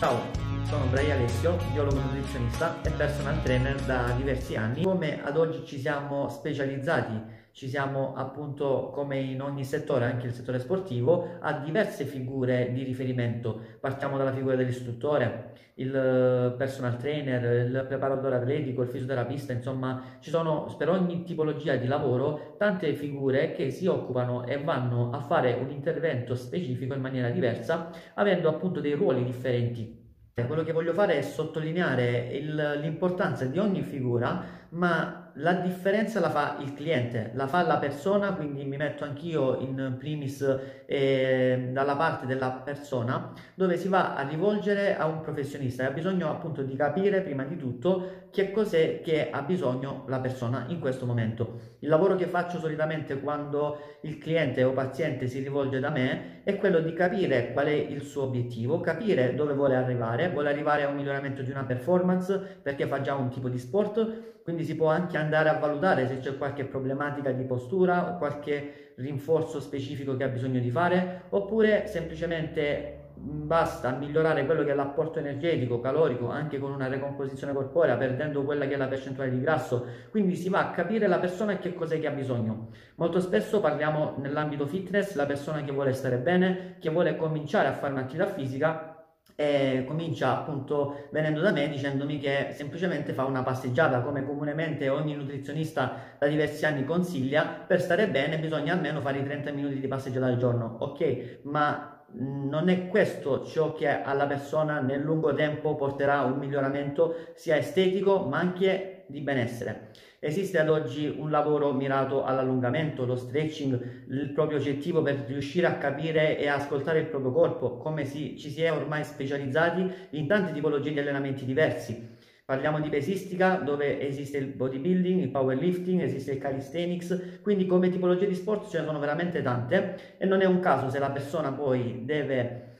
Ciao, sono Brai Alessio, biologo nutrizionista e personal trainer da diversi anni. Come ad oggi ci siamo specializzati ci siamo appunto come in ogni settore, anche il settore sportivo, a diverse figure di riferimento. Partiamo dalla figura dell'istruttore, il personal trainer, il preparatore atletico, il fisioterapista, insomma ci sono per ogni tipologia di lavoro tante figure che si occupano e vanno a fare un intervento specifico in maniera diversa, avendo appunto dei ruoli differenti. Quello che voglio fare è sottolineare l'importanza di ogni figura, ma la differenza la fa il cliente, la fa la persona, quindi mi metto anch'io in primis eh, dalla parte della persona, dove si va a rivolgere a un professionista e ha bisogno appunto di capire prima di tutto che cos'è che ha bisogno la persona in questo momento. Il lavoro che faccio solitamente quando il cliente o paziente si rivolge da me è quello di capire qual è il suo obiettivo, capire dove vuole arrivare, vuole arrivare a un miglioramento di una performance perché fa già un tipo di sport, quindi si può anche andare a valutare se c'è qualche problematica di postura o qualche rinforzo specifico che ha bisogno di fare oppure semplicemente basta migliorare quello che è l'apporto energetico, calorico, anche con una recomposizione corporea, perdendo quella che è la percentuale di grasso. Quindi si va a capire la persona che cos'è che ha bisogno. Molto spesso parliamo nell'ambito fitness, la persona che vuole stare bene, che vuole cominciare a fare un'attività fisica e comincia appunto venendo da me dicendomi che semplicemente fa una passeggiata come comunemente ogni nutrizionista da diversi anni consiglia per stare bene bisogna almeno fare i 30 minuti di passeggiata al giorno ok? Ma non è questo ciò che alla persona nel lungo tempo porterà un miglioramento sia estetico ma anche di benessere Esiste ad oggi un lavoro mirato all'allungamento, lo stretching, il proprio oggettivo per riuscire a capire e ascoltare il proprio corpo, come si, ci si è ormai specializzati in tante tipologie di allenamenti diversi. Parliamo di pesistica dove esiste il bodybuilding, il powerlifting, esiste il calisthenics, quindi come tipologie di sport ce ne sono veramente tante e non è un caso se la persona poi deve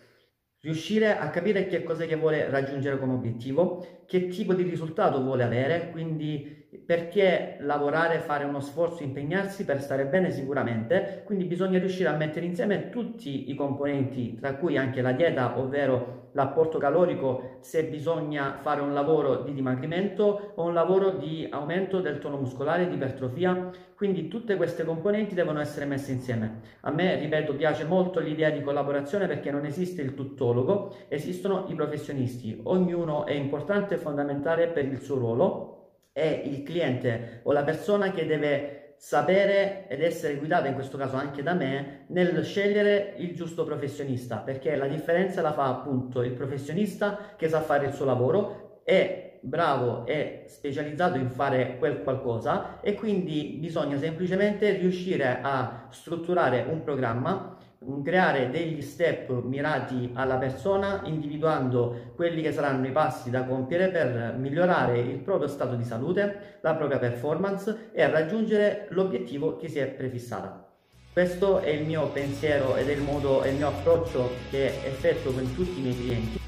riuscire a capire che cos'è che vuole raggiungere come obiettivo, che tipo di risultato vuole avere, quindi perché lavorare, fare uno sforzo, impegnarsi per stare bene sicuramente, quindi bisogna riuscire a mettere insieme tutti i componenti, tra cui anche la dieta, ovvero l'apporto calorico, se bisogna fare un lavoro di dimagrimento o un lavoro di aumento del tono muscolare, di ipertrofia, quindi tutte queste componenti devono essere messe insieme. A me, ripeto, piace molto l'idea di collaborazione perché non esiste il tuttologo, esistono i professionisti, ognuno è importante e fondamentale per il suo ruolo è il cliente o la persona che deve sapere ed essere guidata in questo caso anche da me nel scegliere il giusto professionista perché la differenza la fa appunto il professionista che sa fare il suo lavoro è bravo e specializzato in fare quel qualcosa e quindi bisogna semplicemente riuscire a strutturare un programma creare degli step mirati alla persona individuando quelli che saranno i passi da compiere per migliorare il proprio stato di salute, la propria performance e raggiungere l'obiettivo che si è prefissata. Questo è il mio pensiero ed è il modo e il mio approccio che effettuo con tutti i miei clienti